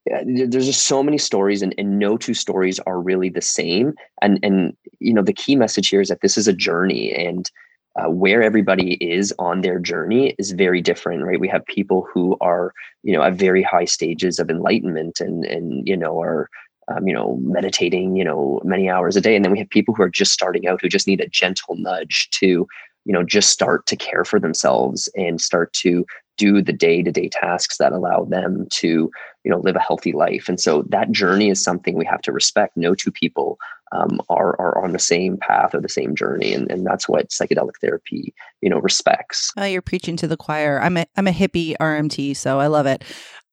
there's just so many stories and, and no two stories are really the same and and you know the key message here is that this is a journey and uh, where everybody is on their journey is very different right? We have people who are you know at very high stages of enlightenment and and you know are um, you know meditating you know many hours a day. And then we have people who are just starting out who just need a gentle nudge to you know just start to care for themselves and start to do the day-to-day tasks that allow them to you know live a healthy life. And so that journey is something we have to respect. No two people um, are are on the same path or the same journey, and, and that's what psychedelic therapy, you know, respects. You're preaching to the choir. I'm a I'm a hippie RMT, so I love it.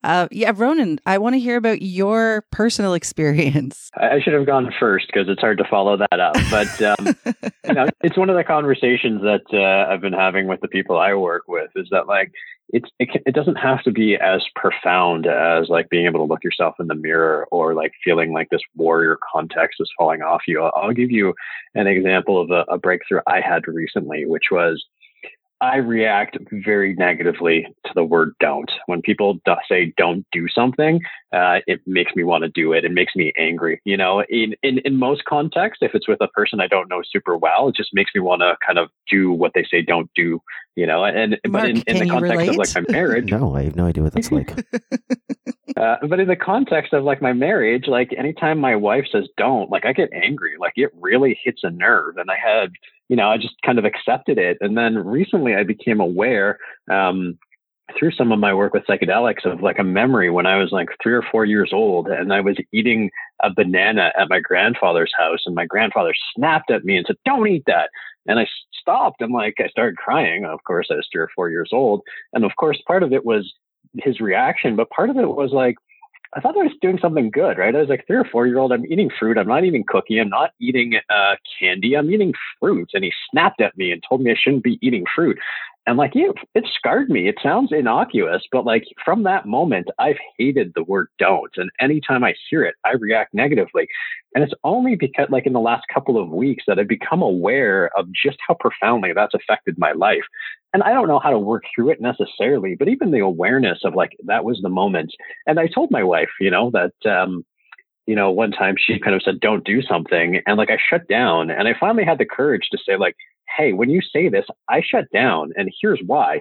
Uh, yeah, Ronan, I want to hear about your personal experience. I should have gone first because it's hard to follow that up. But um, you know, it's one of the conversations that uh, I've been having with the people I work with. Is that like it's it, it doesn't have to be as profound as like being able to look yourself in the mirror or like feeling like this warrior context is falling off you. I'll, I'll give you an example of a, a breakthrough I had recently, which was I react very negatively to the word don't. When people say don't do something, uh, it makes me want to do it. It makes me angry. You know, in, in, in most contexts, if it's with a person I don't know super well, it just makes me want to kind of do what they say don't do, you know, and, Mark, but in, in the context relate? of like my marriage. no, I have no idea what that's like. uh, but in the context of like my marriage, like anytime my wife says don't, like I get angry, like it really hits a nerve. And I had, you know, I just kind of accepted it. And then recently I became aware, um, through some of my work with psychedelics of like a memory when I was like three or four years old and I was eating a banana at my grandfather's house and my grandfather snapped at me and said, don't eat that. And I stopped and like I started crying. Of course, I was three or four years old. And of course, part of it was his reaction, but part of it was like, I thought I was doing something good, right? I was like three or four year old. I'm eating fruit. I'm not eating cookie. I'm not eating uh, candy. I'm eating fruit. And he snapped at me and told me I shouldn't be eating fruit. And like, yeah, it scarred me. It sounds innocuous, but like from that moment, I've hated the word don't. And anytime I hear it, I react negatively. And it's only because, like, in the last couple of weeks that I've become aware of just how profoundly that's affected my life. And I don't know how to work through it necessarily, but even the awareness of like, that was the moment. And I told my wife, you know, that, um, you know, one time she kind of said, don't do something. And like I shut down and I finally had the courage to say, like, hey, when you say this, I shut down and here's why.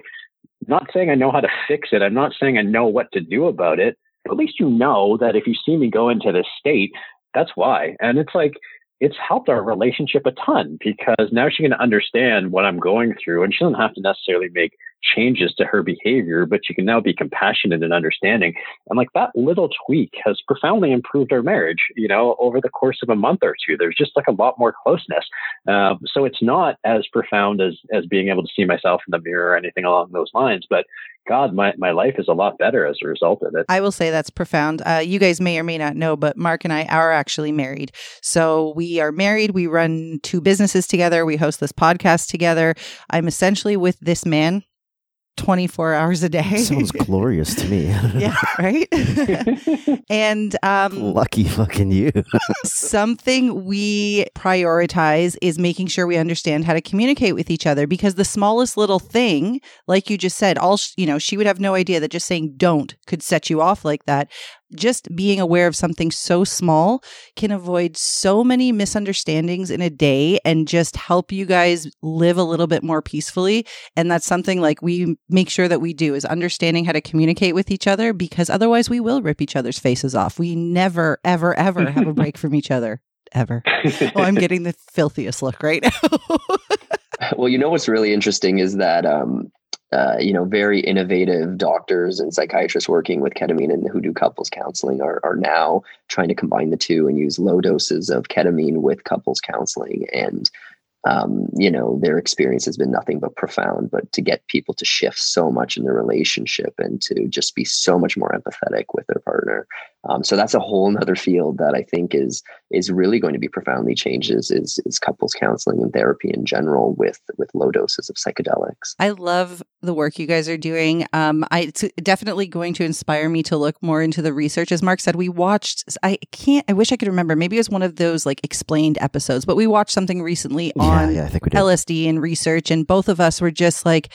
Not saying I know how to fix it. I'm not saying I know what to do about it. But at least you know that if you see me go into this state, that's why. And it's like, it's helped our relationship a ton because now she can understand what I'm going through and she doesn't have to necessarily make changes to her behavior, but you can now be compassionate and understanding. And like that little tweak has profoundly improved our marriage, you know, over the course of a month or two. There's just like a lot more closeness. Uh, so it's not as profound as, as being able to see myself in the mirror or anything along those lines, but God, my, my life is a lot better as a result of it. I will say that's profound. Uh, you guys may or may not know, but Mark and I are actually married. So we are married. We run two businesses together. We host this podcast together. I'm essentially with this man 24 hours a day. Sounds glorious to me. yeah, right? and um, lucky fucking you. something we prioritize is making sure we understand how to communicate with each other because the smallest little thing, like you just said, all you know, she would have no idea that just saying don't could set you off like that just being aware of something so small can avoid so many misunderstandings in a day and just help you guys live a little bit more peacefully. And that's something like we make sure that we do is understanding how to communicate with each other because otherwise we will rip each other's faces off. We never ever ever have a break from each other. Ever. Oh i'm getting the filthiest look right now. Well you know what's really interesting is that um uh, you know, very innovative doctors and psychiatrists working with ketamine and who do couples counseling are, are now trying to combine the two and use low doses of ketamine with couples counseling. And um, you know, their experience has been nothing but profound. But to get people to shift so much in their relationship and to just be so much more empathetic with their partner. Um, so that's a whole other field that I think is is really going to be profoundly changes is is couples counseling and therapy in general with with low doses of psychedelics. I love the work you guys are doing. Um, I, it's definitely going to inspire me to look more into the research. As Mark said, we watched. I can't. I wish I could remember. Maybe it was one of those like explained episodes, but we watched something recently on yeah, I think we. LSD and research, and both of us were just like,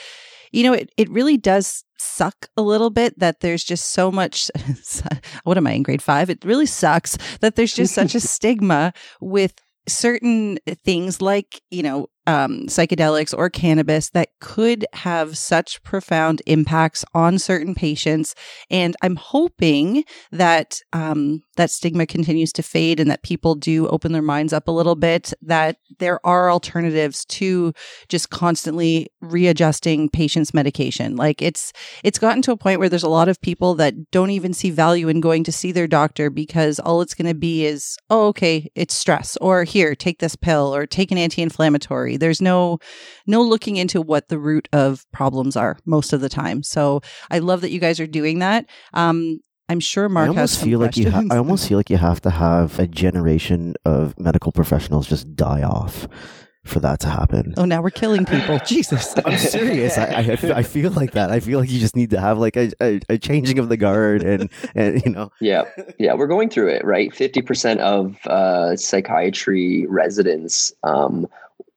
you know, it it really does suck a little bit that there's just so much what am i in grade 5 it really sucks that there's just such a stigma with certain things like you know um, psychedelics or cannabis that could have such profound impacts on certain patients. And I'm hoping that um, that stigma continues to fade and that people do open their minds up a little bit, that there are alternatives to just constantly readjusting patients' medication. Like it's, it's gotten to a point where there's a lot of people that don't even see value in going to see their doctor because all it's going to be is, oh, okay, it's stress, or here, take this pill, or take an anti inflammatory there's no no looking into what the root of problems are most of the time. So I love that you guys are doing that. Um, I'm sure Mark I almost feel like you. Ha- I almost feel like you have to have a generation of medical professionals just die off for that to happen. Oh, now we're killing people. Jesus. I'm serious. I, I, I, feel like that. I feel like you just need to have like a, a, a, changing of the guard and, and, you know. Yeah. Yeah. We're going through it, right? 50% of uh, psychiatry residents um,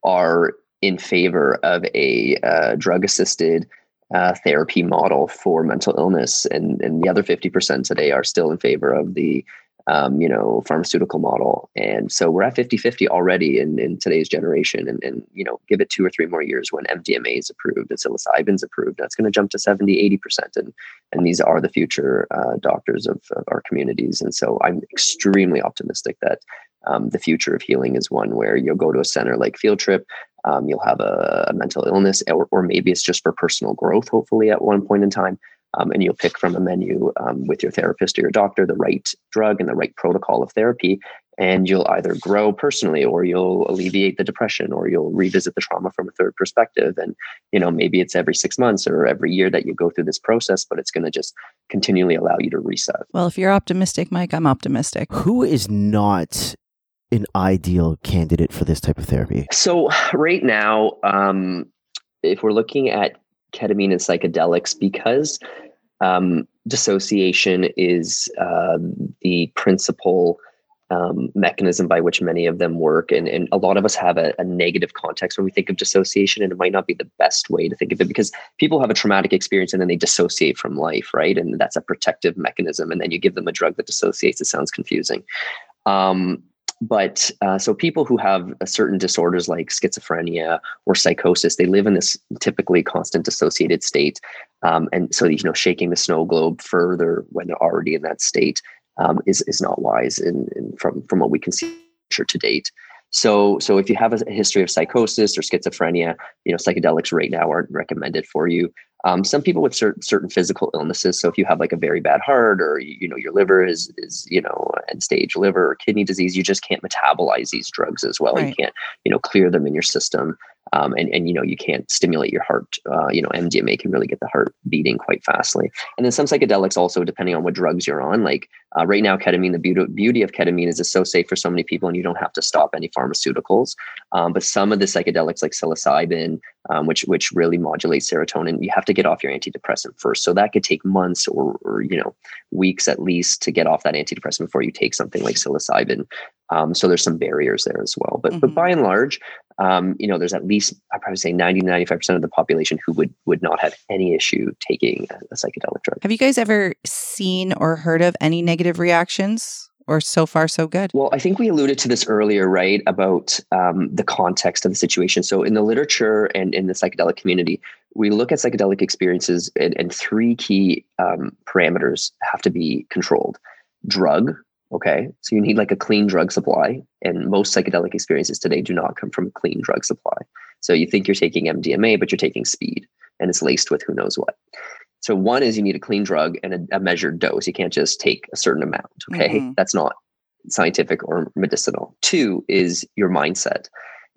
are in favor of a uh, drug assisted uh, therapy model for mental illness, and and the other fifty percent today are still in favor of the um, you know pharmaceutical model. And so we're at 50-50 already in, in today's generation, and, and you know give it two or three more years when MDMA is approved and psilocybin's approved, that's going to jump to 70, 80 percent, and and these are the future uh, doctors of, of our communities. And so I'm extremely optimistic that um, the future of healing is one where you'll go to a center like Field Trip, um, you'll have a, a mental illness, or, or, maybe it's just for personal growth, hopefully, at one point in time. Um, and you'll pick from a menu um, with your therapist or your doctor the right drug and the right protocol of therapy. And you'll either grow personally, or you'll alleviate the depression, or you'll revisit the trauma from a third perspective. And, you know, maybe it's every six months or every year that you go through this process, but it's going to just continually allow you to reset. Well, if you're optimistic, Mike, I'm optimistic. Who is not an ideal candidate for this type of therapy? So, right now, um, if we're looking at ketamine and psychedelics, because um, dissociation is uh, the principal um, mechanism by which many of them work. And, and a lot of us have a, a, negative context when we think of dissociation, and it might not be the best way to think of it because people have a traumatic experience and then they dissociate from life, right? And that's a protective mechanism. And then you give them a drug that dissociates, it sounds confusing. Um, but uh, so people who have certain disorders like schizophrenia or psychosis they live in this typically constant dissociated state um, and so you know shaking the snow globe further when they're already in that state um, is is not wise in, in, from from what we can see to date. So so if you have a history of psychosis or schizophrenia you know psychedelics right now aren't recommended for you Um, some people with certain certain physical illnesses. So if you have like a very bad heart, or you, you know your liver is is you know end stage liver or kidney disease, you just can't metabolize these drugs as well. Right. You can't you know clear them in your system um, and and you know you can't stimulate your heart. Uh, you know, MDMA can really get the heart beating quite fastly. And then some psychedelics also, depending on what drugs you're on. Like uh, right now, ketamine. The beauty beauty of ketamine is it's so safe for so many people, and you don't have to stop any pharmaceuticals. Um, but some of the psychedelics, like psilocybin, um, which which really modulates serotonin, you have to get off your antidepressant first. So that could take months or, or you know weeks at least to get off that antidepressant before you take something like psilocybin. Um, so there's some barriers there as well. But mm-hmm. but by and large, um, you know, there's at least I probably say 90 95% of the population who would would not have any issue taking a, a psychedelic drug. Have you guys ever seen or heard of any negative reactions? Or so far, so good? Well, I think we alluded to this earlier, right? About um, the context of the situation. So, in the literature and in the psychedelic community, we look at psychedelic experiences, and, and three key um, parameters have to be controlled drug, Okay. So you need like a clean drug supply. And most psychedelic experiences today do not come from a clean drug supply. So you think you're taking MDMA, but you're taking speed and it's laced with who knows what. So one is you need a clean drug and a, a measured dose. You can't just take a certain amount. Okay. Mm-hmm. That's not scientific or medicinal. Two is your mindset.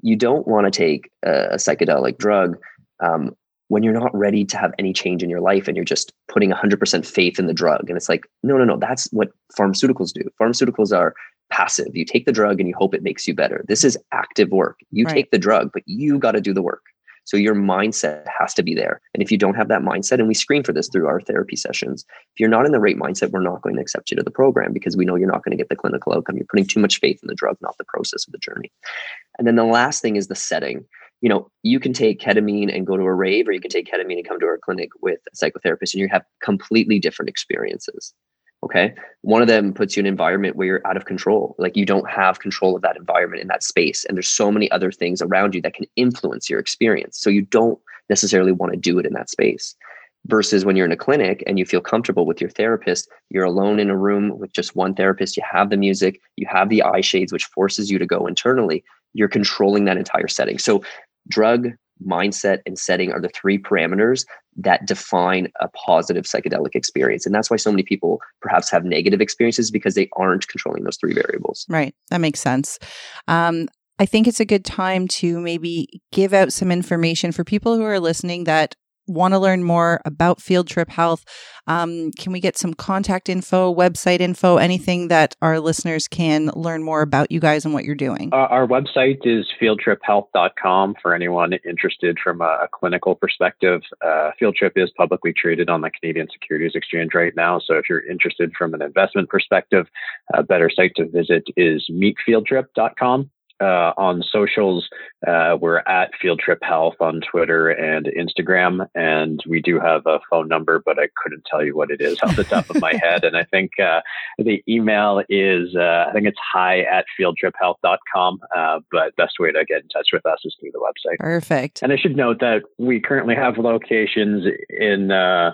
You don't want to take a, a psychedelic drug um, when you're not ready to have any change in your life and you're just putting 100% faith in the drug. And it's like, no, no, no, that's what pharmaceuticals do. Pharmaceuticals are passive. You take the drug and you hope it makes you better. This is active work. You right. take the drug, but you got to do the work. So your mindset has to be there. And if you don't have that mindset, and we screen for this through our therapy sessions, if you're not in the right mindset, we're not going to accept you to the program because we know you're not going to get the clinical outcome. You're putting too much faith in the drug, not the process of the journey. And then the last thing is the setting you know, you can take ketamine and go to a rave, or you can take ketamine and come to our clinic with a psychotherapist, and you have completely different experiences. Okay. One of them puts you in an environment where you're out of control. Like you don't have control of that environment in that space. And there's so many other things around you that can influence your experience. So you don't necessarily want to do it in that space. Versus when you're in a clinic and you feel comfortable with your therapist, you're alone in a room with just one therapist, you have the music, you have the eye shades, which forces you to go internally. You're controlling that entire setting. So drug, mindset, and setting are the three parameters that define a positive psychedelic experience. And that's why so many people perhaps have negative experiences because they aren't controlling those three variables. Right. That makes sense. Um, I think it's a good time to maybe give out some information for people who are listening that want to learn more about Field Trip Health, um, can we get some contact info, website info, anything that our listeners can learn more about you guys and what you're doing? Uh, our website is fieldtriphealth.com for anyone interested from a, a clinical perspective. Uh, Field Trip is publicly traded on the Canadian Securities Exchange right now. So if you're interested from an investment perspective, a better site to visit is meetfieldtrip.com uh, on socials. Uh, we're at Field Trip Health on Twitter and Instagram, and we do have a phone number, but I couldn't tell you what it is off the top of my head. And I think uh, the email is uh, I think it's hi at fieldtriphealth.com. Uh, but best way to get in touch with us is through the website. Perfect. And I should note that we currently have locations in uh,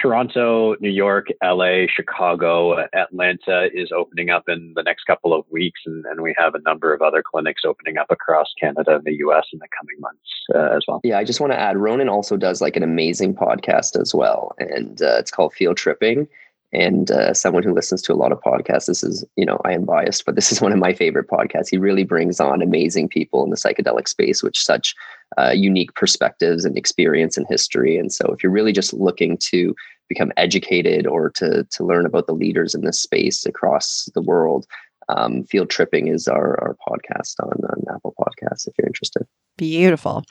Toronto, New York, LA, Chicago, Atlanta is opening up in the next couple of weeks, and, and we have a number of other clinics opening up across Canada and the US in the coming months uh, as well. Yeah, I just want to add Ronan also does like an amazing podcast as well, and uh, it's called Field Tripping and uh, someone who listens to a lot of podcasts this is you know i am biased but this is one of my favorite podcasts. He really brings on amazing people in the psychedelic space with such uh, unique perspectives and experience and history. And so if you're really just looking to become educated or to to learn about the leaders in this space across the world um, field tripping is our, our podcast on, on apple podcasts if you're interested. Beautiful.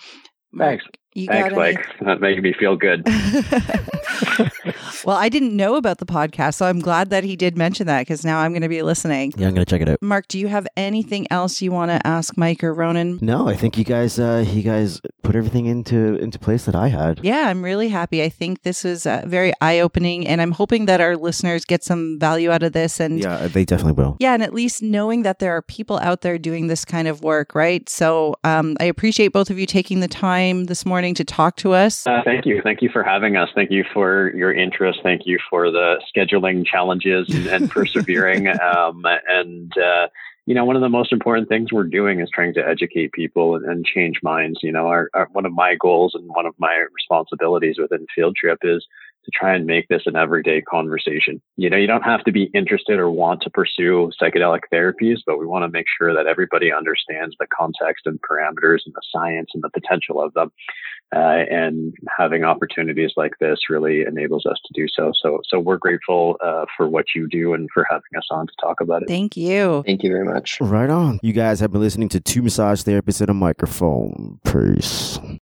Thanks. You Thanks, Blake. Any... That made me feel good. well, I didn't know about the podcast, so I'm glad that he did mention that because now I'm going to be listening. Yeah, I'm going to check it out. Mark, do you have anything else you want to ask Mike or Ronan? No, I think you guys, uh, you guys put everything into into place that I had. Yeah, I'm really happy. I think this was uh, very eye opening, and I'm hoping that our listeners get some value out of this. And yeah, they definitely will. Yeah, and at least knowing that there are people out there doing this kind of work, right? So um, I appreciate both of you taking the time this morning to talk to us. Uh, thank you. Thank you for having us. Thank you for your interest. Thank you for the scheduling challenges and, and persevering. um, and, uh, you know, one of the most important things we're doing is trying to educate people and, and change minds. You know, our, our, one of my goals and one of my responsibilities within Field Trip is to try and make this an everyday conversation. You know, you don't have to be interested or want to pursue psychedelic therapies, but we want to make sure that everybody understands the context and parameters and the science and the potential of them. Uh, and having opportunities like this really enables us to do so. So, so we're grateful uh, for what you do and for having us on to talk about it. Thank you. Thank you very much. Right on. You guys have been listening to two massage therapists at a microphone. Peace.